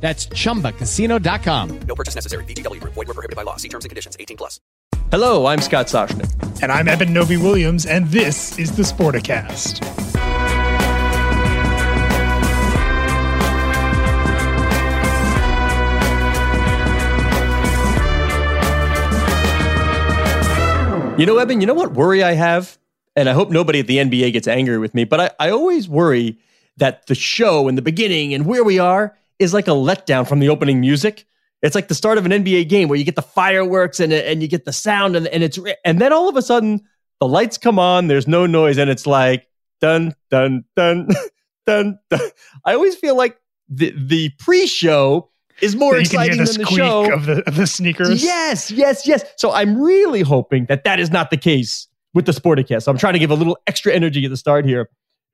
That's chumbacasino.com. No purchase necessary. VGW Group. Void were prohibited by law. See terms and conditions. 18 plus. Hello, I'm Scott Soshnick. And I'm Eben Novy-Williams, and this is the Sporticast. You know, Eben, you know what worry I have? And I hope nobody at the NBA gets angry with me, but I, I always worry that the show in the beginning and where we are is like a letdown from the opening music. It's like the start of an NBA game where you get the fireworks and, and you get the sound and, and it's and then all of a sudden the lights come on, there's no noise, and it's like dun dun dun dun dun. I always feel like the the pre-show is more So you can hear exciting than the show. of the, of the sneakers. Yes, yes, yes. So I'm really hoping that that is not the case with the Sporticast. So I'm trying to give a little extra energy at the start here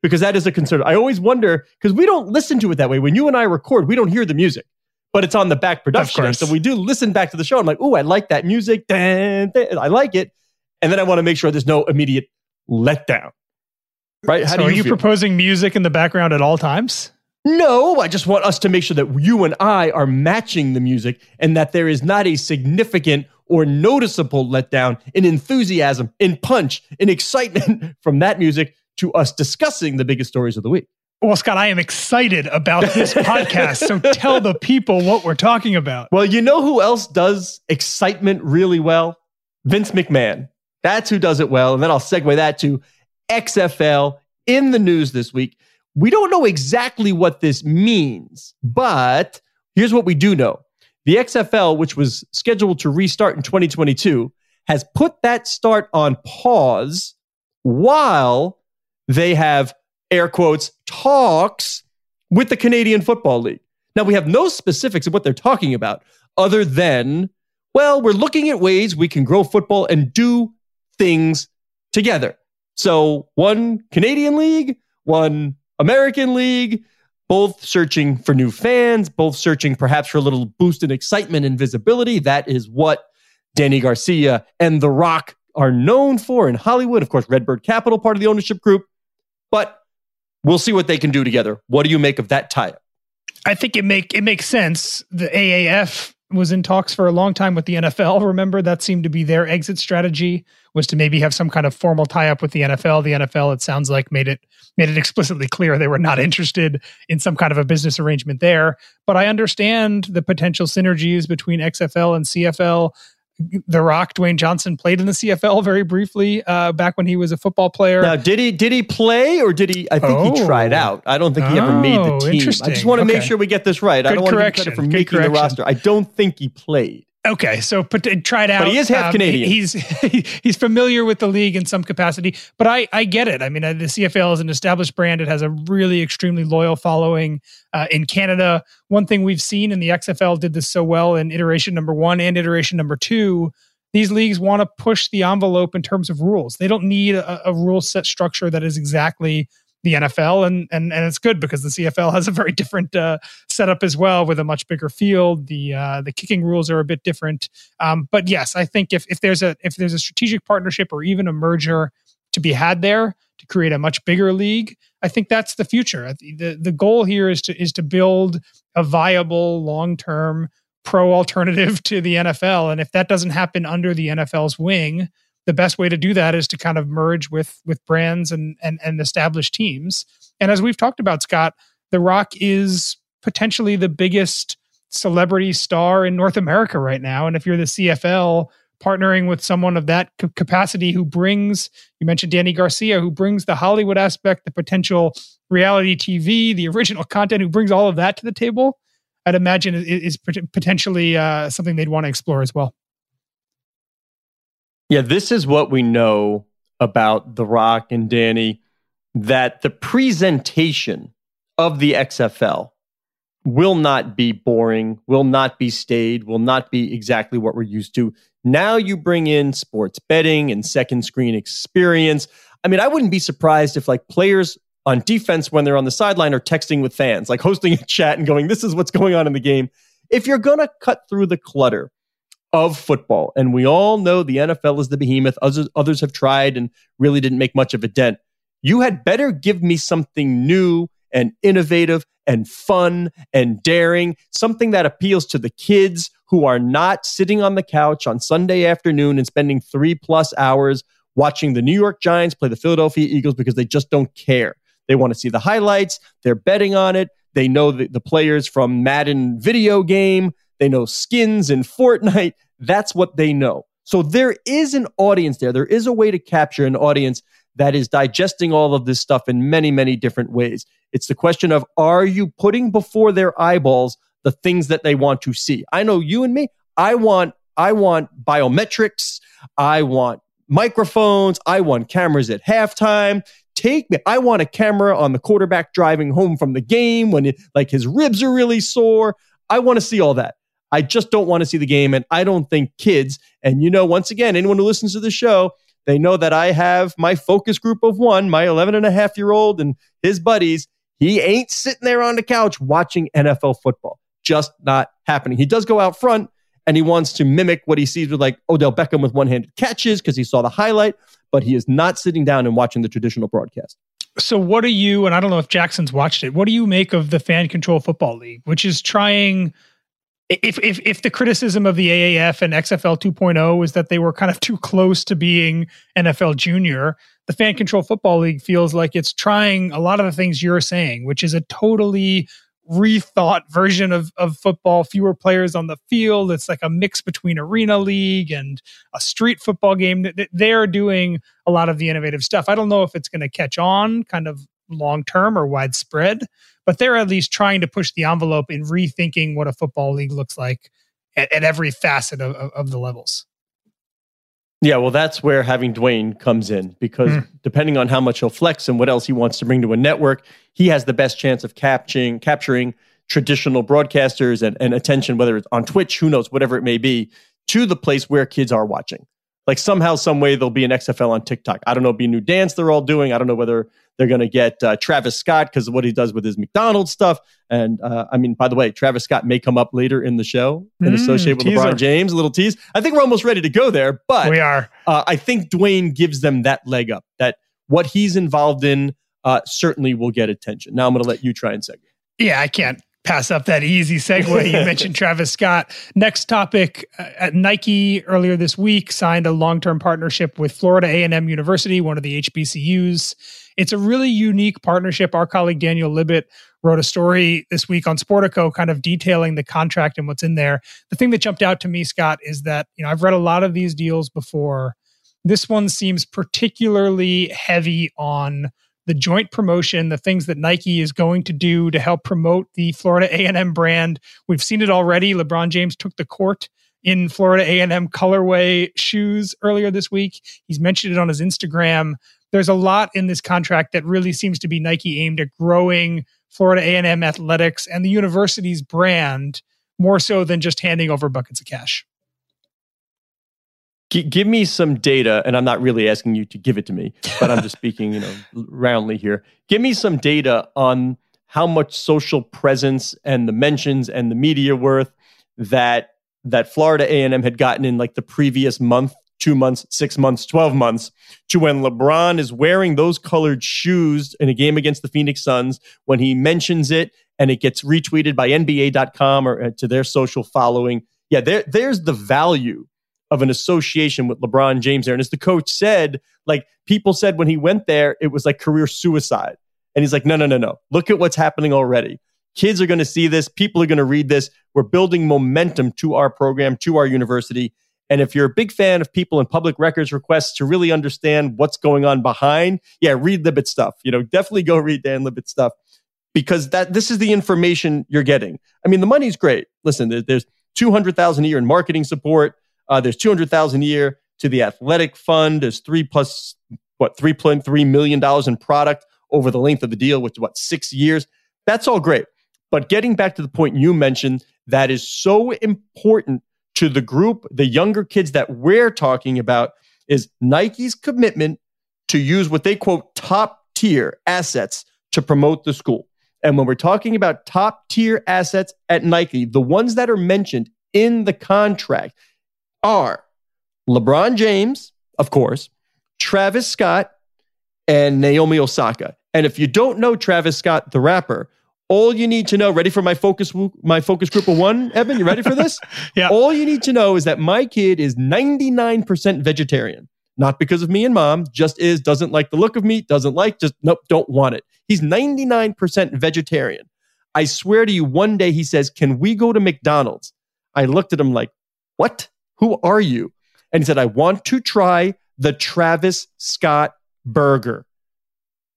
because that is a concern. I always wonder because we don't listen to it that way. When you and I record, we don't hear the music, but it's on the back production. So we do listen back to the show. I'm like, oh, I like that music. Dun, dun. I like it. And then I want to make sure there's no immediate letdown. Right? How so do are you, you feel? proposing music in the background at all times? No, I just want us to make sure that you and I are matching the music and that there is not a significant or noticeable letdown in enthusiasm, in punch, in excitement from that music to us discussing the biggest stories of the week. Well, Scott, I am excited about this podcast. So tell the people what we're talking about. Well, you know who else does excitement really well? Vince McMahon. That's who does it well. And then I'll segue that to XFL in the news this week. We don't know exactly what this means, but here's what we do know. The XFL, which was scheduled to restart in 2022, has put that start on pause while they have air quotes talks with the Canadian Football League. Now, we have no specifics of what they're talking about other than, well, we're looking at ways we can grow football and do things together. So, one Canadian league, one American league, both searching for new fans, both searching perhaps for a little boost in excitement and visibility. That is what Dany Garcia and The Rock are known for in Hollywood. Of course, Redbird Capital, part of the ownership group. But we'll see what they can do together. What do you make of that tie-up? I think it make it makes sense. The AAF was in talks for a long time with the NFL. Remember that seemed to be their exit strategy was to maybe have some kind of formal tie up with the NFL. The NFL, it sounds like, made it made it explicitly clear they were not interested in some kind of a business arrangement there. But I understand the potential synergies between XFL and CFL. The Rock, Dwayne Johnson, played in the CFL very briefly uh, back when he was a football player. Now, did he did he play or did he? I think he Oh. tried out. I don't think he ever made the Oh, team. I just want to make sure we get this right. I don't want to correction. credit for Good making the roster. I don't think he played. Okay, so put, tried out, But he is half um, Canadian. He's he's familiar with the league in some capacity, but I I get it. I mean, uh, the CFL is an established brand. It has a really extremely loyal following uh, in Canada. One thing we've seen, and the XFL did this so well in iteration number one and iteration number two. These leagues want to push the envelope in terms of rules. They don't need a, a rule set structure that is exactly the NFL, and and and it's good because the CFL has a very different uh, setup as well, with a much bigger field. The uh, the kicking rules are a bit different, um, but yes, I think if if there's a if there's a strategic partnership or even a merger to be had there to create a much bigger league, I think that's the future. The The goal here is to is to build a viable long term pro alternative to the NFL, and if that doesn't happen under the NFL's wing, the best way to do that is to kind of merge with with brands and and and teams. And as we've talked about, Scott, The Rock is potentially the biggest celebrity star in North America right now. And if you're the CFL, partnering with someone of that capacity who brings, you mentioned Dany Garcia, who brings the Hollywood aspect, the potential reality TV, the original content, who brings all of that to the table, I'd imagine is, is potentially uh, something they'd want to explore as well. Yeah, this is what we know about The Rock and Dany that the presentation of the XFL will not be boring, will not be stayed, will not be exactly what we're used to. Now you bring in sports betting and second screen experience. I mean, I wouldn't be surprised if like players on defense when they're on the sideline are texting with fans, like hosting a chat and going, "This is what's going on in the game." If you're going to cut through the clutter of football, and we all know the NFL is the behemoth, others others have tried and really didn't make much of a dent. You had better give me something new and innovative and fun and daring, something that appeals to the kids who are not sitting on the couch on Sunday afternoon and spending three plus hours watching the New York Giants play the Philadelphia Eagles because they just don't care. They want to see the highlights, they're betting on it. They know the, the players from Madden video game, they know skins in Fortnite. That's what they know. So there is an audience there. There is a way to capture an audience that is digesting all of this stuff in many, many different ways. It's the question of are you putting before their eyeballs the things that they want to see? I know you and me, I want I want biometrics, I want microphones, I want cameras at halftime. Take me. I want a camera on the quarterback driving home from the game when it, like his ribs are really sore. I want to see all that. I just don't want to see the game. And I don't think kids, and you know, once again, anyone who listens to the show, they know that I have my focus group of one, my 11 and a half year old and his buddies. He ain't sitting there on the couch watching NFL football. Just not happening. He does go out front and he wants to mimic what he sees with like Odell Beckham with one handed catches because he saw the highlight, but he is not sitting down and watching the traditional broadcast. So, what do you, and I don't know if Jackson's watched it, what do you make of the Fan Control Football League, which is trying if if if the criticism of the AAF and XFL 2.0 is that they were kind of too close to being NFL Junior, the Fan mm-hmm. Control Football League feels like it's trying a lot of the things you're saying, which is a totally rethought version of of football. Fewer players on the field. It's like a mix between arena league and a street football game. They're doing a lot of the innovative stuff. I don't know if it's going to catch on, kind of long term or widespread but they're at least trying to push the envelope in rethinking what a football league looks like at, at every facet of, of, of, the levels. Yeah, well, that's where having Dwayne comes in because mm. depending on how much he'll flex and what else he wants to bring to a network, he has the best chance of capturing capturing traditional broadcasters and, and attention, whether it's on Twitch, who knows, whatever it may be, to the place where kids are watching. Like somehow, some way, there'll be an XFL on TikTok. I don't know, be a new dance they're all doing. I don't know whether they're going to get uh, Travis Scott because of what he does with his McDonald's stuff. And uh, I mean, by the way, Travis Scott may come up later in the show and mm, associate with teaser. LeBron James. A little tease. I think we're almost ready to go there, but we are. Uh, I think Dwayne gives them that leg up. That what he's involved in uh, certainly will get attention. Now I'm going to let you try and segue. Yeah, I can't pass up that easy segue. You mentioned Travis Scott. Next topic: uh, at Nike earlier this week signed a long-term partnership with Florida A&M University, one of the HBCUs. It's a really unique partnership. Our colleague Daniel Libit wrote a story this week on Sportico, kind of detailing the contract and what's in there. The thing that jumped out to me, Scott, is that you know I've read a lot of these deals before. This one seems particularly heavy on the joint promotion, the things that Nike is going to do to help promote the Florida A&M brand. We've seen it already. LeBron James took the court in Florida A&M colorway shoes earlier this week. He's mentioned it on his Instagram there's a lot in this contract that really seems to be Nike aimed at growing Florida A&M athletics and the university's brand more so than just handing over buckets of cash. Give me some data, and I'm not really asking you to give it to me, but I'm just speaking, you know, roundly here. Give me some data on how much social presence and the mentions and the media worth that that Florida A&M had gotten in like the previous month two months, six months, 12 months to when LeBron is wearing those colored shoes in a game against the Phoenix Suns, when he mentions it and it gets retweeted by NBA.com or uh, to their social following. Yeah, there, there's the value of an association with LeBron James there. And as the coach said, like people said when he went there, it was like career suicide. And he's like, no, no, no, no. Look at what's happening already. Kids are going to see this. People are going to read this. We're building momentum to our program, to our university And if you're a big fan of people in public records requests to really understand what's going on behind, yeah, read Libit stuff. You know, definitely go read Dan Libit stuff because that this is the information you're getting. I mean, the money's great. Listen, there's 200,000 a year in marketing support. Uh, there's 200,000 a year to the athletic fund. There's three plus what 3.3 million dollars in product over the length of the deal, which is what six years. That's all great. But getting back to the point you mentioned, that is so important to the group, the younger kids that we're talking about, is Nike's commitment to use what they quote top tier assets to promote the school. And when we're talking about top tier assets at Nike, the ones that are mentioned in the contract are LeBron James, of course, Travis Scott, and Naomi Osaka. And if you don't know Travis Scott, the rapper, all you need to know, ready for my focus my focus group of one, Eben? You ready for this? yeah. All you need to know is that my kid is 99% vegetarian. Not because of me and mom, just is, doesn't like the look of meat, doesn't like, just nope, don't want it. He's 99% vegetarian. I swear to you, one day he says, Can we go to McDonald's? I looked at him like, What? Who are you? And he said, I want to try the Travis Scott burger.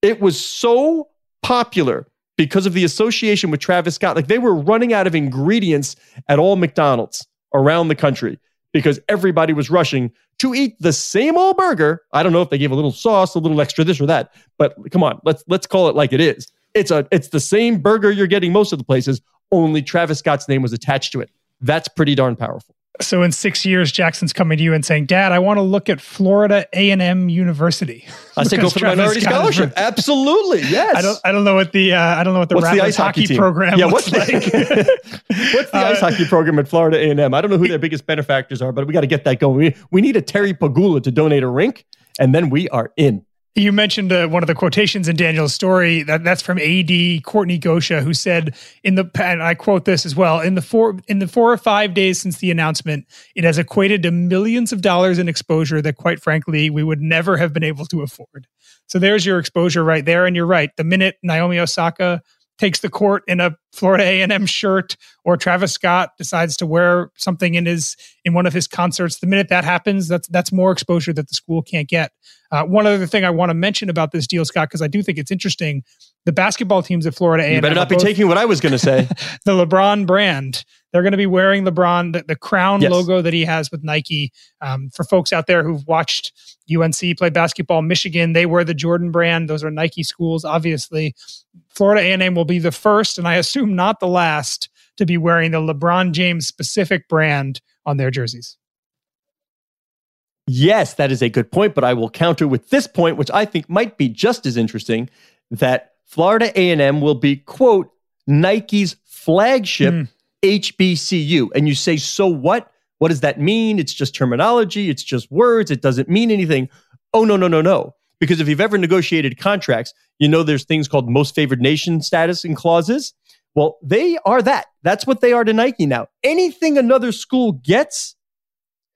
It was so popular because of the association with Travis Scott. Like they were running out of ingredients at all McDonald's around the country because everybody was rushing to eat the same old burger. I don't know if they gave a little sauce, a little extra this or that, but come on, let's let's call it like it is. It's a it's the same burger you're getting most of the places, only Travis Scott's name was attached to it. That's pretty darn powerful. So in six years, Jackson's coming to you and saying, "Dad, I want to look at Florida A and M University." I say go for the minority scholarship. Absolutely, yes. I don't. I don't know what the. Uh, I don't know what the, what's the ice hockey, hockey program. Yeah, what's like. what's the uh, ice hockey program at Florida A and M? I don't know who their biggest benefactors are, but we got to get that going. We, we need a Terry Pegula to donate a rink, and then we are in. You mentioned uh, one of the quotations in Daniel's story that that's from AD Kortne Gosha, who said in the and I quote this as well in the four in the four or five days since the announcement, it has equated to millions of dollars in exposure that, quite frankly, we would never have been able to afford. So there's your exposure right there, and you're right. The minute Naomi Osaka takes the court in a Florida A&M shirt or Travis Scott decides to wear something in his in one of his concerts the minute that happens that's that's more exposure that the school can't get. Uh, one other thing I want to mention about this deal Scott because I do think it's interesting the basketball teams at Florida A&M you better not be taking what I was going to say. the LeBron brand. They're going to be wearing LeBron the, the crown yes. logo that he has with Nike. Um, for folks out there who've watched UNC play basketball Michigan they wear the Jordan brand. Those are Nike schools obviously. Florida A&M will be the first, and I assume not the last, to be wearing the LeBron James specific brand on their jerseys. Yes, that is a good point, but I will counter with this point, which I think might be just as interesting, that Florida A&M will be quote Nike's flagship mm. HBCU. And you say, so what? What does that mean? It's just terminology. It's just words. It doesn't mean anything. Oh no, no, no, no. Because if you've ever negotiated contracts, you know there's things called most favored nation status and clauses. Well, they are that. That's what they are to Nike now. Anything another school gets,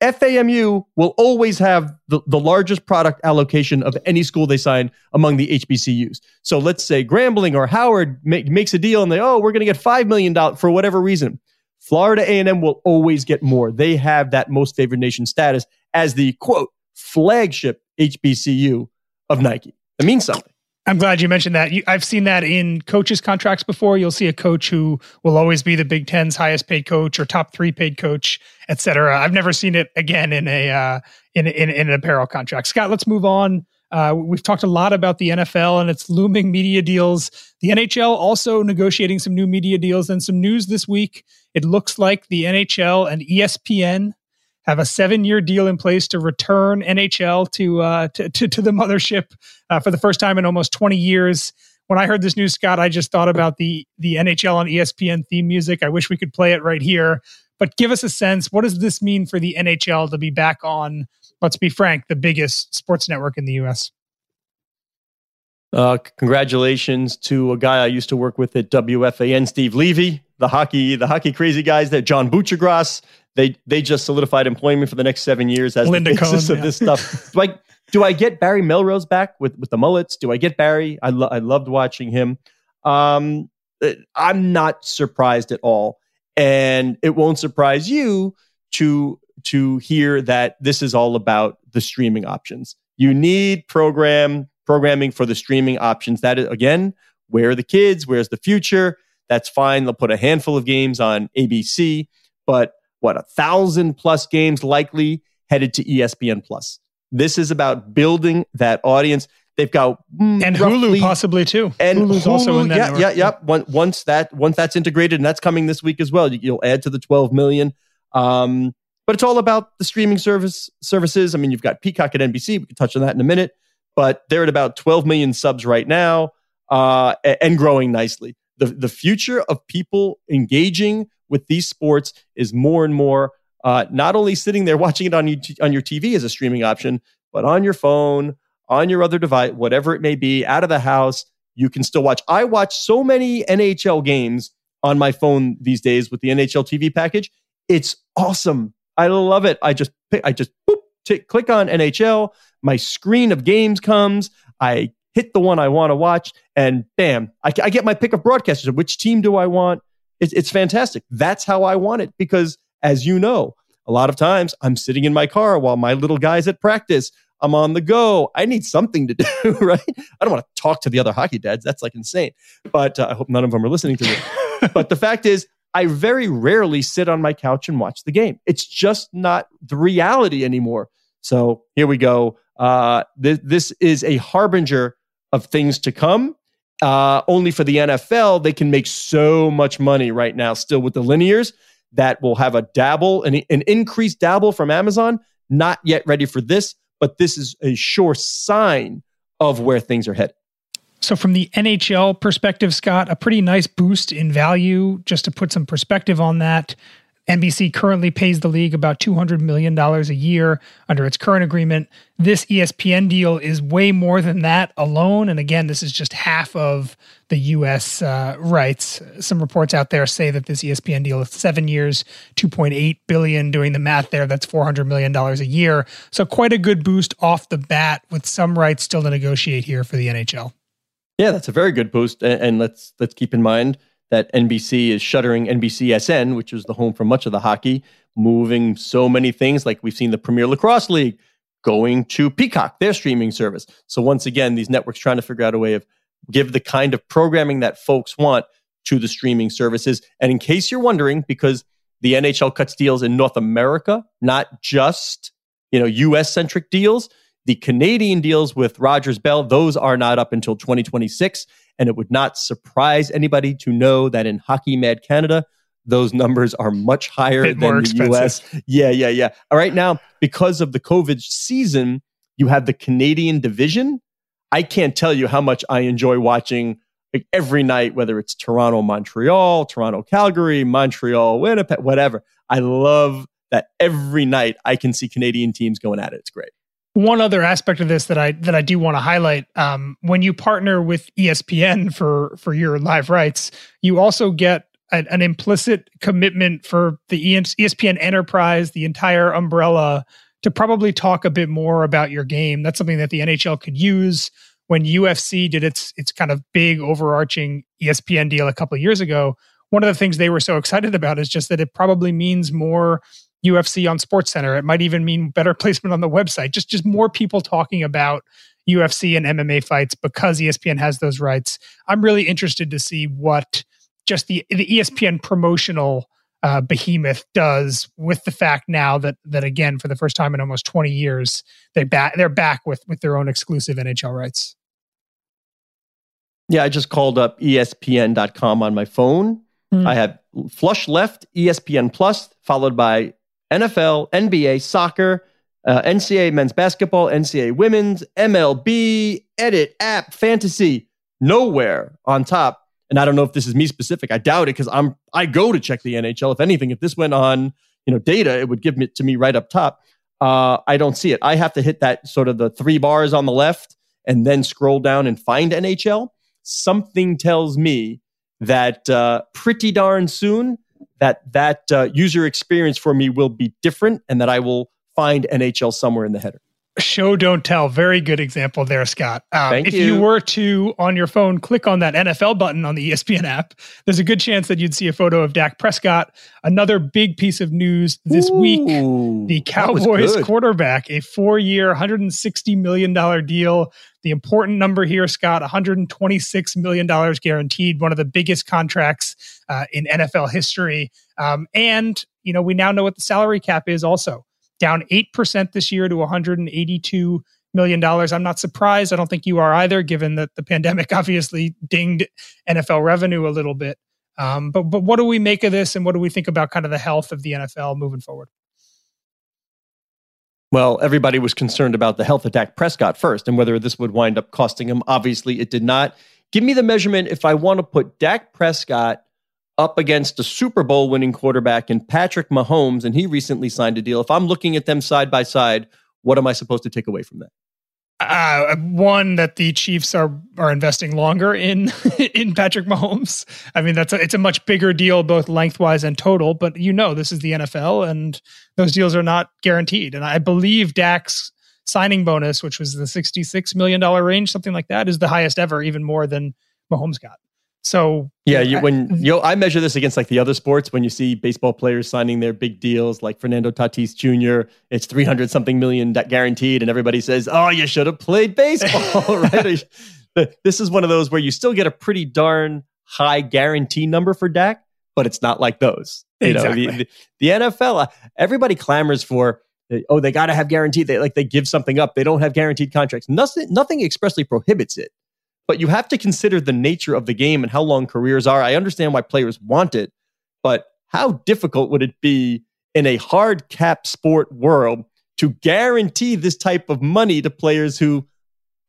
FAMU will always have the, the largest product allocation of any school they sign among the HBCUs. So let's say Grambling or Howard make, makes a deal and they, oh, we're going to get $5 million for whatever reason. Florida A&M will always get more. They have that most favored nation status as the quote flagship HBCU of Nike. It means something. I'm glad you mentioned that. You, I've seen that in coaches' contracts before. You'll see a coach who will always be the Big Ten's highest paid coach or top three paid coach, et cetera. I've never seen it again in a uh, in, in, in an apparel contract. Scott, let's move on. Uh, we've talked a lot about the NFL and its looming media deals. The NHL also negotiating some new media deals and some news this week. It looks like the NHL and ESPN have a seven year deal in place to return NHL to uh, to, to, to, the mothership uh, for the first time in almost 20 years. When I heard this news, Scott, I just thought about the the NHL on ESPN theme music. I wish we could play it right here. But give us a sense. What does this mean for the NHL to be back on? Let's be frank, the biggest sports network in the U.S. Uh, congratulations to a guy I used to work with at WFAN, Steve Levy, the hockey, the hockey crazy guys that John Buccigross, they they just solidified employment for the next seven years as Linda the basis Cohn, of this stuff. like, do I get Barry Melrose back with with the mullets? Do I get Barry? I lo- I loved watching him. Um, uh, I'm not surprised at all, and it won't surprise you to to hear that this is all about the streaming options. You need program programming for the streaming options. That is again, where are the kids? Where's the future? That's fine. They'll put a handful of games on ABC, but what a thousand plus games likely headed to ESPN Plus. This is about building that audience. They've got mm, and roughly, Hulu possibly too. And Hulu's Hulu, also in that. Yeah, yeah, yeah. Once that once that's integrated, and that's coming this week as well. You'll add to the 12 million. Um, but it's all about the streaming service services. I mean, you've got Peacock at NBC. We can touch on that in a minute. But they're at about 12 million subs right now, uh, and growing nicely. The the future of people engaging with these sports is more and more uh, not only sitting there watching it on you, on your TV as a streaming option, but on your phone, on your other device, whatever it may be, out of the house, you can still watch. I watch so many NHL games on my phone these days with the NHL TV package. It's awesome. I love it. I just pick, I just boop, t- click on NHL. My screen of games comes. I hit the one I want to watch, and bam, I, I get my pick of broadcasters. Which team do I want? It's, it's fantastic. That's how I want it because as you know, a lot of times I'm sitting in my car while my little guy's at practice. I'm on the go. I need something to do, right? I don't want to talk to the other hockey dads. That's like insane. But uh, I hope none of them are listening to this. but the fact is, I very rarely sit on my couch and watch the game. It's just not the reality anymore. So here we go. Uh, th- this is a harbinger of things to come. Uh, only for the NFL, they can make so much money right now, still with the linears that will have a dabble, an, an increased dabble from Amazon. Not yet ready for this, but this is a sure sign of where things are headed. So, from the NHL perspective, Scott, a pretty nice boost in value. Just to put some perspective on that, NBC currently pays the league about $200 million a year under its current agreement. This ESPN deal is way more than that alone. And again, this is just half of the U.S. Uh, rights. Some reports out there say that this ESPN deal is seven years, 2.8 billion. Doing the math there, that's 400 million dollars a year. So quite a good boost off the bat, with some rights still to negotiate here for the NHL. Yeah, that's a very good boost. And let's let's keep in mind that NBC is shuttering NBCSN, which is the home for much of the hockey, moving so many things like we've seen the Premier Lacrosse League going to Peacock, their streaming service. So once again, these networks trying to figure out a way of give the kind of programming that folks want to the streaming services. And in case you're wondering, because the NHL cuts deals in North America, not just, you know, US centric deals, the Canadian deals with Rogers Bell, those are not up until 2026. And it would not surprise anybody to know that in Hockey Mad Canada, those numbers are much higher than the expensive. US. Yeah, yeah, yeah. All right. Now, because of the COVID season, you have the Canadian division. I can't tell you how much I enjoy watching like every night, whether it's Toronto, Montreal, Toronto, Calgary, Montreal, Winnipeg, whatever. I love that every night I can see Canadian teams going at it. It's great one other aspect of this that I that I do want to highlight um, when you partner with ESPN for for your live rights, you also get an, an implicit commitment for the ESPN enterprise, the entire umbrella, to probably talk a bit more about your game. That's something that the NHL could use when UFC did its its kind of big overarching ESPN deal a couple years ago. One of the things they were so excited about is just that it probably means more UFC on Sports Center. It might even mean better placement on the website. Just just more people talking about UFC and MMA fights because ESPN has those rights. I'm really interested to see what just the the ESPN promotional uh, behemoth does with the fact now that that again for the first time in almost 20 years they back they're back with with their own exclusive NHL rights. Yeah, I just called up ESPN.com on my phone. Mm. I have flush left ESPN Plus, followed by NFL, NBA, soccer, uh, NCAA men's basketball, NCAA women's, MLB, edit, app, fantasy, nowhere on top. And I don't know if this is me specific. I doubt it because I'm I go to check the NHL. If anything, if this went on, you know, data, it would give it to me right up top. Uh, I don't see it. I have to hit that sort of the three bars on the left and then scroll down and find NHL. Something tells me that uh, pretty darn soon that that uh, user experience for me will be different and that I will find NHL somewhere in the header. Show don't tell. Very good example there, Scott. Um, if you. you were to on your phone click on that NFL button on the ESPN app, there's a good chance that you'd see a photo of Dak Prescott. Another big piece of news this week: the Cowboys quarterback, a four-year, 160 million dollar deal. The important number here, Scott, 126 million dollars guaranteed. One of the biggest contracts uh, in NFL history. Um, and you know, we now know what the salary cap is. Also down eight percent this year to 182 million dollars. I'm not surprised. I don't think you are either, given that the pandemic obviously dinged NFL revenue a little bit. Um, but but what do we make of this, and what do we think about kind of the health of the NFL moving forward? Well, everybody was concerned about the health of Dak Prescott first and whether this would wind up costing him. Obviously, it did not. Give me the measurement if I want to put Dak Prescott up against a Super Bowl winning quarterback in Patrick Mahomes, and he recently signed a deal. If I'm looking at them side by side, what am I supposed to take away from that? Uh, one that the Chiefs are are investing longer in in Patrick Mahomes. I mean, that's a, it's a much bigger deal, both lengthwise and total. But you know, this is the NFL, and those deals are not guaranteed. And I believe Dak's signing bonus, which was the sixty six million dollar range, something like that, is the highest ever, even more than Mahomes got. So Yeah, you when you I measure this against like the other sports, when you see baseball players signing their big deals, like Fernando Tatis Jr., it's three hundred something million that guaranteed, and everybody says, "Oh, you should have played baseball." right? This is one of those where you still get a pretty darn high guarantee number for Dak, but it's not like those. You know, the, Exactly. the, the NFL, uh, everybody clamors for. uh, Oh, they got to have guaranteed. They like they give something up. They don't have guaranteed contracts. Nothing, nothing expressly prohibits it but you have to consider the nature of the game and how long careers are. I understand why players want it, but how difficult would it be in a hard cap sport world to guarantee this type of money to players who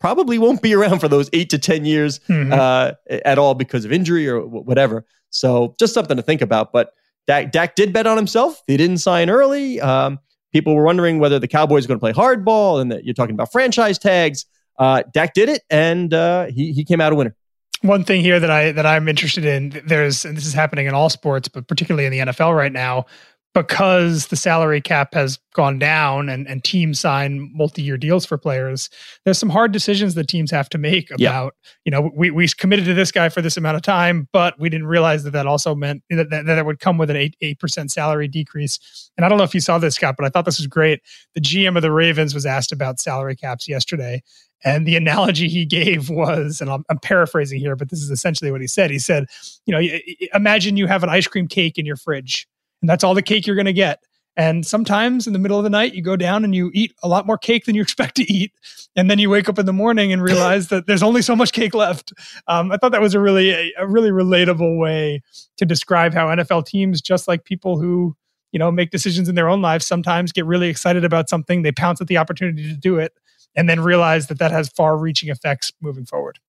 probably won't be around for those eight to 10 years Mhm. uh, at all because of injury or wh- whatever. So just something to think about. But Dak, Dak did bet on himself. He didn't sign early. Um, people were wondering whether the Cowboys are going to play hardball and that you're talking about franchise tags. Uh, Dak did it, and uh, he he came out a winner. one thing here that I that I'm interested in there's and this is happening in all sports but particularly in the NFL right now because the salary cap has gone down and, and teams sign multi-year deals for players there's some hard decisions that teams have to make Yeah. about you know we, we committed to this guy for this amount of time but we didn't realize that that also meant that that, that would come with an 8 8% salary decrease and i don't know if you saw this scott but i thought this was great the gm of the ravens was asked about salary caps yesterday and the analogy he gave was, and I'm, I'm paraphrasing here, but this is essentially what he said. He said, you know, imagine you have an ice cream cake in your fridge, and that's all the cake you're going to get. And sometimes in the middle of the night, you go down and you eat a lot more cake than you expect to eat. And then you wake up in the morning and realize that there's only so much cake left. Um, I thought that was a really, a, a really relatable way to describe how NFL teams, just like people who, you know, make decisions in their own lives, sometimes get really excited about something. They pounce at the opportunity to do it and then realize that that has far reaching effects moving forward.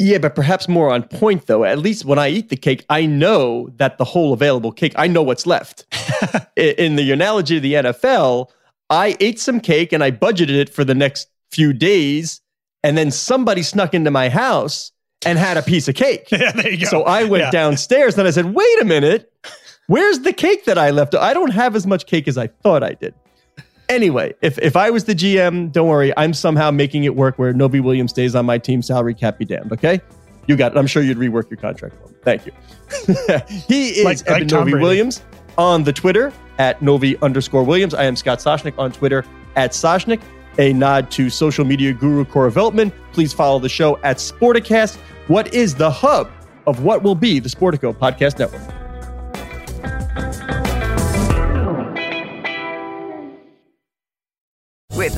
Yeah, but perhaps more on point though. At least when I eat the cake, I know that the whole available cake, I know what's left. In the analogy of the NFL, I ate some cake and I budgeted it for the next few days, and then somebody snuck into my house and had a piece of cake. yeah, there you go. So I went Yeah. downstairs and I said, wait a minute, where's the cake that I left? I don't have as much cake as I thought I did. Anyway, if, if I was the GM, don't worry, I'm somehow making it work where Novy-Williams stays on my team, salary cap be damned, okay? You got it. I'm sure you'd rework your contract for him. Thank you. he is Like- like Novi Brady. Williams on the Twitter at Novi underscore Williams. I am Scott Soshnick on Twitter at Soshnick. A nod to social media guru Cora Veltman. Please follow the show at Sporticast. What is the hub of what will be the Sportico Podcast Network?